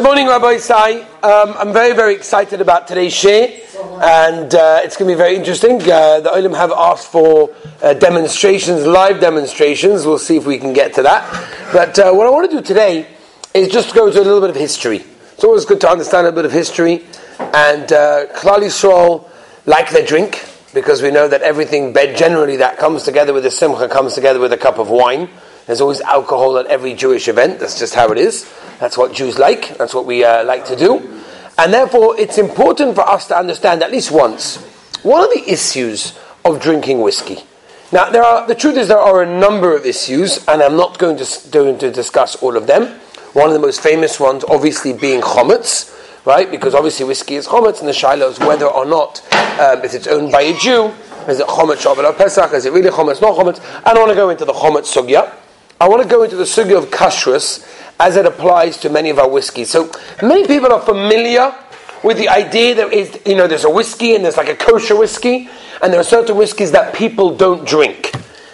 Good morning, Rabbi Isai. Um, I'm very, very excited about today's shiur, and uh, it's going to be very interesting. Uh, the Olim have asked for uh, demonstrations, live demonstrations. We'll see if we can get to that. But uh, what I want to do today is just go to a little bit of history. It's always good to understand a bit of history, and uh, Klal Yisrael like their drink because we know that everything bed generally that comes together with a simcha comes together with a cup of wine. There's always alcohol at every Jewish event. That's just how it is. That's what Jews like. That's what we uh, like to do. And therefore, it's important for us to understand at least once what are the issues of drinking whiskey. Now, there are, the truth is there are a number of issues, and I'm not going to, going to discuss all of them. One of the most famous ones, obviously, being chometz, right? Because obviously whiskey is chometz, and the shayla is whether or not, um, if it's owned by a Jew, is it chometz Shabbat Pesach? Is it really chometz, not chometz? I don't want to go into the chometz sugya. I want to go into the sugya of kashrus as it applies to many of our whiskeys. So many people are familiar with the idea that is, you know, there's a whiskey and there's like a kosher whiskey, and there are certain whiskeys that people don't drink.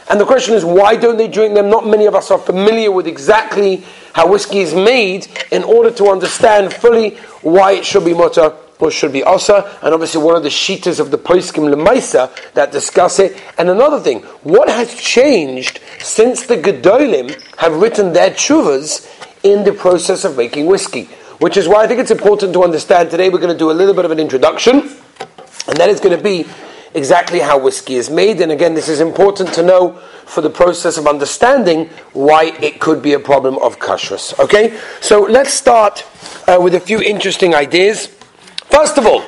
And the question is, why don't they drink them? Not many of us are familiar with exactly how whiskey is made in order to understand fully why it should be mutter or should be asa, and obviously one of the sheeters of the poskim lemaisa that discuss it. And another thing, what has changed since the Gedolim have written their chuvas in the process of making whiskey? Which is why I think it's important to understand today. We're going to do a little bit of an introduction, and that is going to be exactly how whiskey is made. And again, this is important to know for the process of understanding why it could be a problem of kashrus. Okay, so let's start uh, with a few interesting ideas. First of all,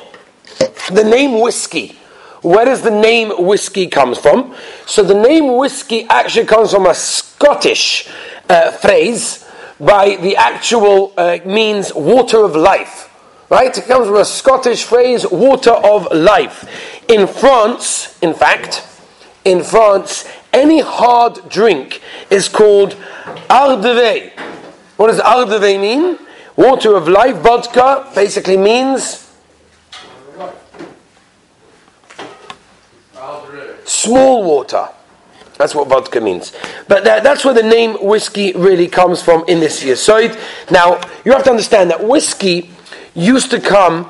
the name whiskey. Where does the name whiskey comes from? So the name whiskey actually comes from a Scottish uh, phrase by the actual uh, means water of life. Right? It comes from a Scottish phrase, water of life. In France, in fact, in France, any hard drink is called eau de vie. What does eau de vie mean? Water of life, vodka, basically means small water. That's what vodka means. But that, that's where the name whiskey really comes from in this year. So now you have to understand that whiskey used to come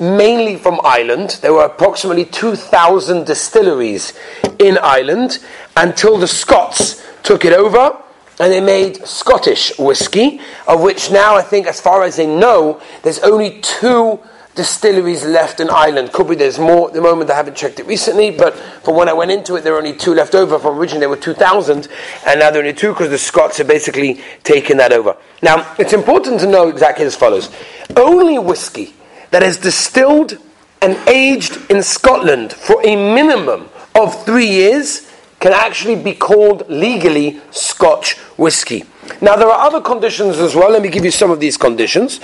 mainly from Ireland. There were approximately 2,000 distilleries in Ireland until the Scots took it over and they made Scottish whiskey, of which now I think, as far as they know, there's only two distilleries left in Ireland. Could be there's more at the moment. I haven't checked it recently, but from when I went into it, there were only two left over. From originally there were 2,000, and now there are only two because the Scots have basically taken that over. Now, it's important to know exactly as follows. Only whiskey that is distilled and aged in Scotland for a minimum of three years can actually be called legally Scotch whiskey. Now, there are other conditions as well. Let me give you some of these conditions.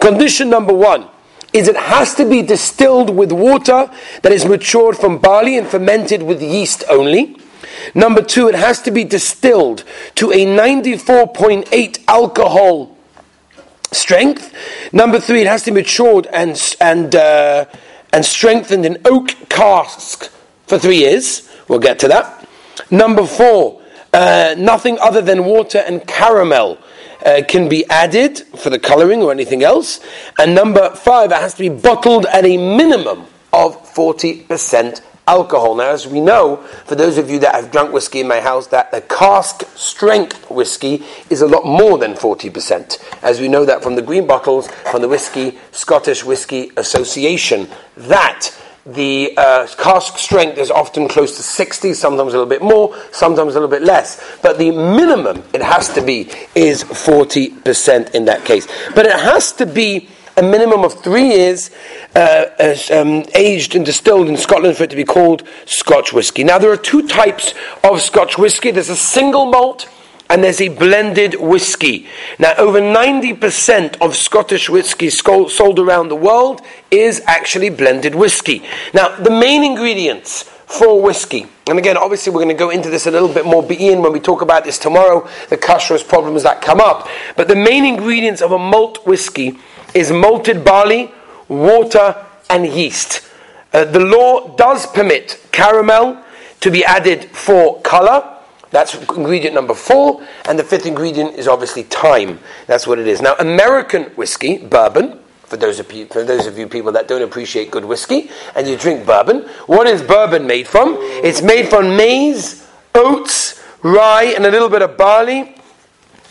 Condition number one is it has to be distilled with water that is matured from barley and fermented with yeast only. Number two, it has to be distilled to a 94.8 alcohol strength. Number three, it has to be matured and, and, uh, and strengthened in oak cask for three years. We'll get to that. Number four, uh, nothing other than water and caramel uh, can be added for the coloring or anything else. And number five, it has to be bottled at a minimum of 40% alcohol. Now, as we know, for those of you that have drunk whiskey in my house, that the cask strength whiskey is a lot more than 40%. As we know that from the green bottles, from the Whiskey, Scottish Whiskey Association, that the uh, cask strength is often close to 60, sometimes a little bit more, sometimes a little bit less. But the minimum it has to be is 40% in that case. But it has to be a minimum of three years uh, as, um, aged and distilled in Scotland for it to be called Scotch whisky. Now, there are two types of Scotch whisky there's a single malt and there's a blended whiskey. Now, over 90% of Scottish whiskey sold around the world is actually blended whiskey. Now, the main ingredients for whiskey, and again, obviously, we're going to go into this a little bit more in when we talk about this tomorrow, the kashrus problems that come up. But the main ingredients of a malt whiskey is malted barley, water, and yeast. Uh, the law does permit caramel to be added for color That's ingredient number four, and the fifth ingredient is obviously time. That's what it is. Now, American whiskey, bourbon, for those of you, for those of you people that don't appreciate good whiskey, and you drink bourbon, what is bourbon made from? It's made from maize, oats, rye, and a little bit of barley,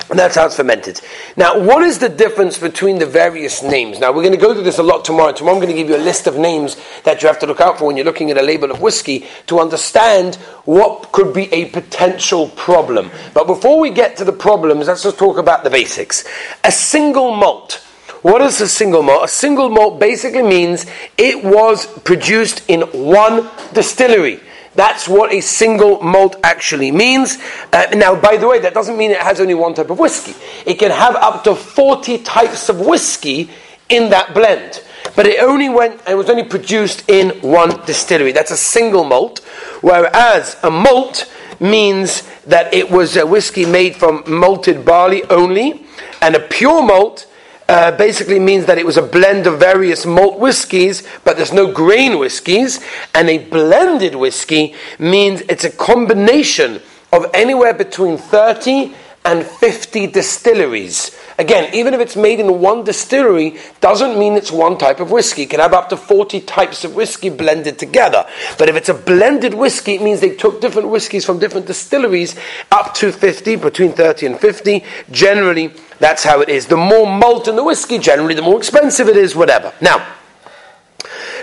and that's how it's fermented. Now, what is the difference between the various names? Now, we're going to go through this a lot tomorrow. Tomorrow, I'm going to give you a list of names that you have to look out for when you're looking at a label of whiskey to understand what could be a potential problem. But before we get to the problems, let's just talk about the basics. A single malt. What is a single malt? A single malt basically means it was produced in one distillery. That's what a single malt actually means. Uh, now, by the way, that doesn't mean it has only one type of whiskey. It can have up to 40 types of whiskey in that blend. But it only went, it was only produced in one distillery. That's a single malt. Whereas a malt means that it was a whiskey made from malted barley only, and a pure malt uh, basically means that it was a blend of various malt whiskies, but there's no grain whiskies. And a blended whiskey means it's a combination of anywhere between 30 and 50 distilleries. Again, even if it's made in one distillery, doesn't mean it's one type of whiskey. It can have up to 40 types of whiskey blended together. But if it's a blended whiskey, it means they took different whiskies from different distilleries up to 50, between 30 and 50. Generally, that's how it is. The more malt in the whiskey, generally, the more expensive it is, whatever. Now,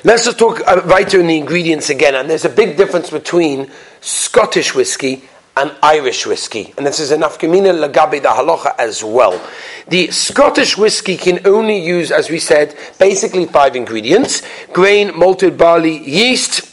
let's just talk uh, right in the ingredients again. And there's a big difference between Scottish whiskey and Irish whiskey. And this is enough kamina lagabi the halacha as well. The Scottish whiskey can only use, as we said, basically five ingredients grain, malted barley, yeast,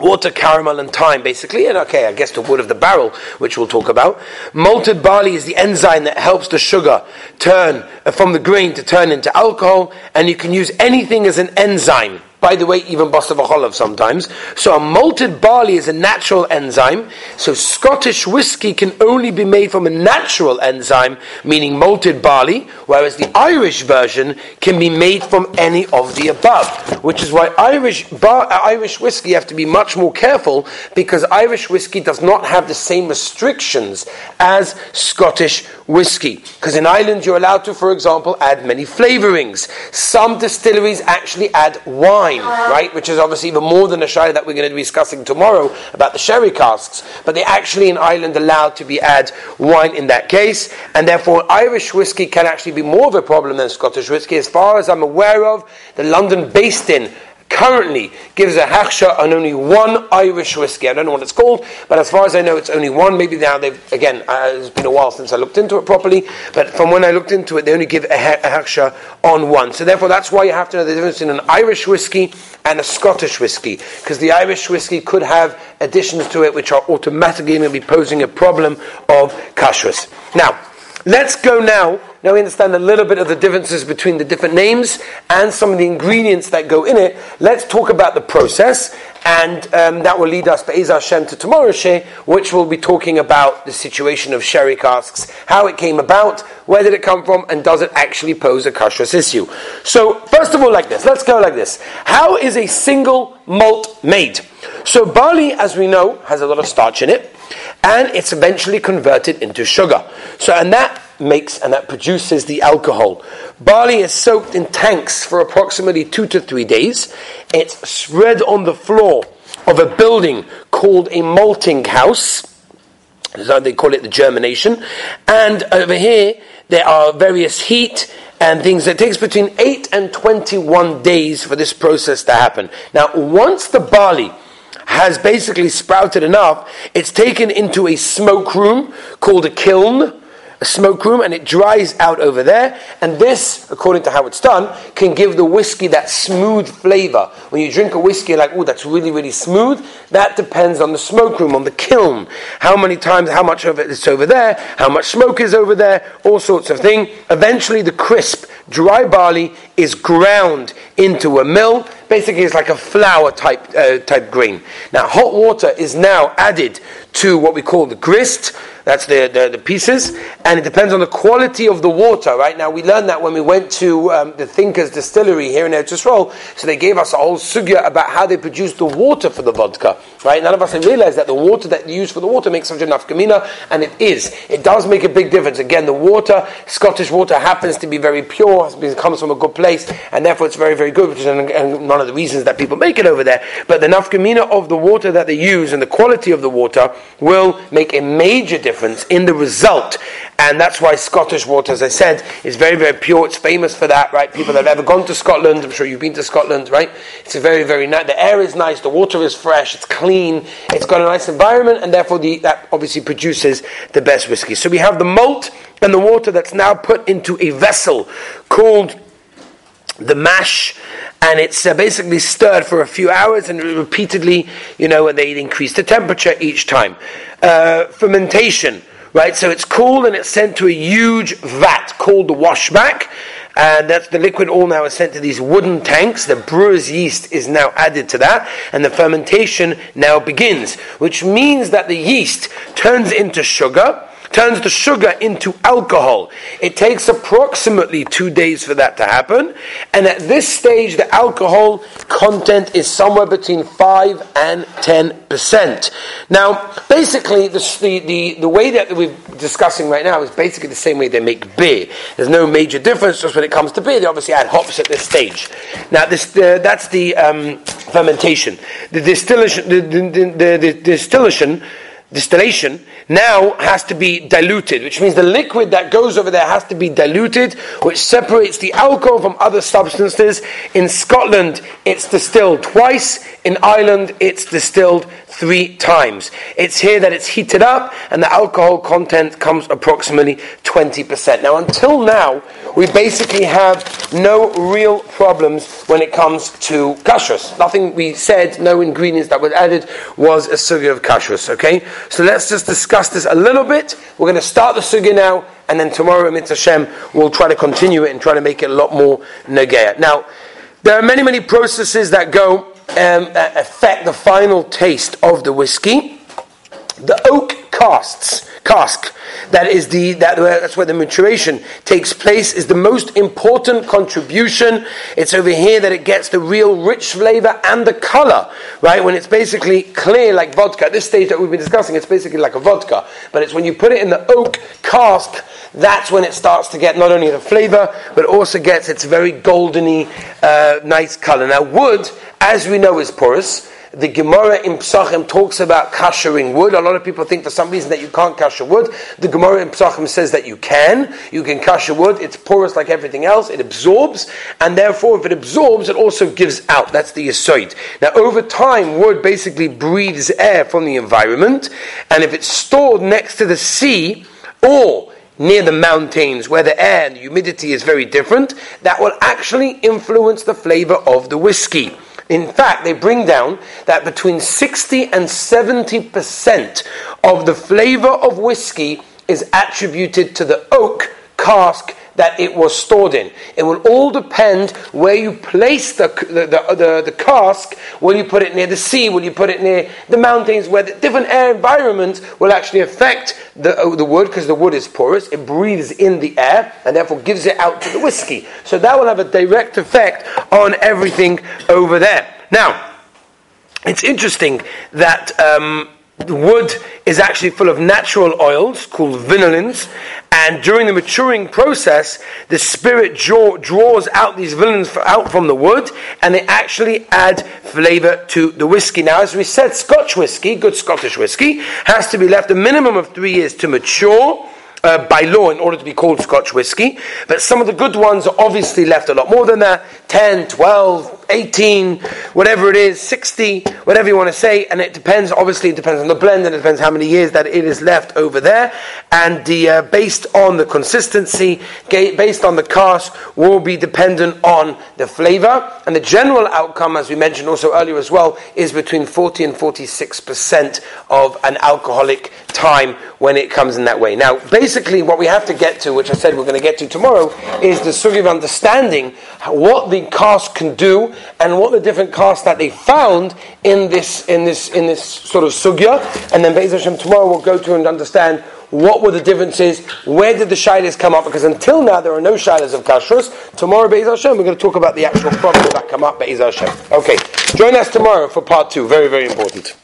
water, caramel, and time, basically. And okay, I guess the wood of the barrel, which we'll talk about. Malted barley is the enzyme that helps the sugar turn uh, from the grain to turn into alcohol, and you can use anything as an enzyme. By the way, even basavacholov sometimes. So a malted barley is a natural enzyme. So Scottish whiskey can only be made from a natural enzyme, meaning malted barley, whereas the Irish version can be made from any of the above. Which is why Irish bar, uh, Irish whiskey have to be much more careful because Irish whiskey does not have the same restrictions as Scottish whiskey. Because in Ireland you're allowed to, for example, add many flavorings. Some distilleries actually add wine right? Which is obviously even more than a shayla that we're going to be discussing tomorrow about the sherry casks. But they're actually in Ireland allowed to be add wine in that case, and therefore Irish whiskey can actually be more of a problem than Scottish whiskey. As far as I'm aware of, the London Beis Din currently gives a hachsha on only one Irish whiskey. I don't know what it's called, but as far as I know, it's only one. Maybe now they've, again, uh, it's been a while since I looked into it properly, but from when I looked into it, they only give a, a hachsha on one. So therefore, that's why you have to know the difference in an Irish whiskey and a Scottish whiskey, because the Irish whiskey could have additions to it which are automatically going to be posing a problem of kashrus. Now, let's go now now we understand a little bit of the differences between the different names and some of the ingredients that go in it. Let's talk about the process, and um, that will lead us, Be'ez Hashem, to tomorrow's Sheh, which will be talking about the situation of sherry casks, how it came about, where did it come from, and does it actually pose a kashrus issue. So, first of all, like this, let's go like this. How is a single malt made? So, barley, as we know, has a lot of starch in it, and it's eventually converted into sugar. So, and that makes and that produces the alcohol. Barley is soaked in tanks for approximately two to three days. It's spread on the floor of a building called a malting house. They call it the germination. And over here, there are various heat and things. It takes between 8 and 21 days for this process to happen. Now, once the barley has basically sprouted enough, it's taken into a smoke room called a kiln a smoke room and it dries out over there. And this, according to how it's done, can give the whiskey that smooth flavor. When you drink a whiskey, like, oh, that's really, really smooth, that depends on the smoke room, on the kiln. How many times, how much of it is over there, how much smoke is over there, all sorts of thing. Eventually, the crisp, dry barley is ground into a mill. Basically, it's like a flour type, uh, type grain. Now, hot water is now added to what we call the grist, that's the, the, the, pieces, and it depends on the quality of the water, right? Now, we learned that when we went to um, the Thinker's Distillery here in Eretz so they gave us a whole sugya about how they produce the water for the vodka, right? None of us had realized that the water that you use for the water makes such a nafkamina, and it is. It does make a big difference. Again, the water, Scottish water, happens to be very pure, it comes from a good place, and therefore it's very, very good, which is one of the reasons that people make it over there. But the nafkamina of the water that they use and the quality of the water will make a major difference in the result. And that's why Scottish water, as I said, is very, very pure. It's famous for that, right? People that have ever gone to Scotland, I'm sure you've been to Scotland, right? It's a very, very nice. The air is nice, the water is fresh, it's clean, it's got a nice environment, and therefore the, that obviously produces the best whiskey. So we have the malt and the water that's now put into a vessel called the mash, and it's uh, basically stirred for a few hours and repeatedly, you know, and they increase the temperature each time. Uh, fermentation, right? So it's cooled and it's sent to a huge vat called the washback. And that's the liquid all now is sent to these wooden tanks. The brewer's yeast is now added to that, and the fermentation now begins, which means that the yeast turns into sugar turns the sugar into alcohol. It takes approximately two days for that to happen, and at this stage, the alcohol content is somewhere between 5 and 10%. Now, basically, the, the, the, way that we're discussing right now is basically the same way they make beer. There's no major difference just when it comes to beer. They obviously add hops at this stage. Now, this, that's the um, fermentation. The distillation, the, the, the, the distillation distillation now has to be diluted, which means the liquid that goes over there has to be diluted, which separates the alcohol from other substances. In Scotland, it's distilled twice. In Ireland, it's distilled three times. It's here that it's heated up and the alcohol content comes approximately 20%. Now, until now, we basically have no real problems when it comes to kashrus. Nothing we said, no ingredients that were added was a sugya of kashrus, okay? So let's just discuss this a little bit. We're going to start the sugya now and then tomorrow, Mitzvah Hashem, we'll try to continue it and try to make it a lot more negaya. Now, there are many, many processes that go um, affect the final taste of the whiskey. The oak casts cask. That is the that, that's where the maturation takes place is the most important contribution. It's over here that it gets the real rich flavor and the color right? When it's basically clear like vodka. At this stage that we've been discussing it's basically like a vodka. But it's when you put it in the oak cask that's when it starts to get not only the flavor but also gets its very goldeny uh, nice color. Now wood as we know is porous the Gemara in Psachim talks about kashering wood. A lot of people think for some reason that you can't kasher wood. The Gemara in Psachim says that you can. You can kasher wood. It's porous like everything else. It absorbs, and therefore, if it absorbs, it also gives out. That's the yisoid. Now, over time, wood basically breathes air from the environment, and if it's stored next to the sea or near the mountains where the air and the humidity is very different, that will actually influence the flavor of the whiskey. In fact, they bring down that between 60 and 70% of the flavor of whiskey is attributed to the oak cask that it was stored in. It will all depend where you place the, the, the, the, the cask. Will you put it near the sea? Will you put it near the mountains where the different air environments will actually affect the, uh, the wood because the wood is porous. It breathes in the air and therefore gives it out to the whiskey. So that will have a direct effect on everything over there. Now, it's interesting that um, wood is actually full of natural oils called vanillins, and during the maturing process, the spirit draw, draws out these vanillins out from the wood, and they actually add flavor to the whiskey. Now, as we said, Scotch whiskey, good Scottish whiskey, has to be left a minimum of three years to mature uh, by law in order to be called Scotch whisky. But some of the good ones are obviously left a lot more than that 10, 12, 18, whatever it is, 60, whatever you want to say. And it depends, obviously, it depends on the blend and it depends how many years that it is left over there. And the, uh, based on the consistency, based on the cask, will be dependent on the flavor. And the general outcome, as we mentioned also earlier as well, is between 40 and 46% of an alcoholic time when it comes in that way. Now, basically, what we have to get to, which I said we're going to get to tomorrow, is the sort of understanding what the cask can do and what the different casks that they found in this in this in this sort of sugya. And then Be'ez Hashem tomorrow we'll go to and understand what were the differences, where did the shilas come up? Because until now there are no shilas of kashrus. Tomorrow Be'ez Hashem we're going to talk about the actual problems that come up Be'ez Hashem. Okay, join us tomorrow for part two. Very very important.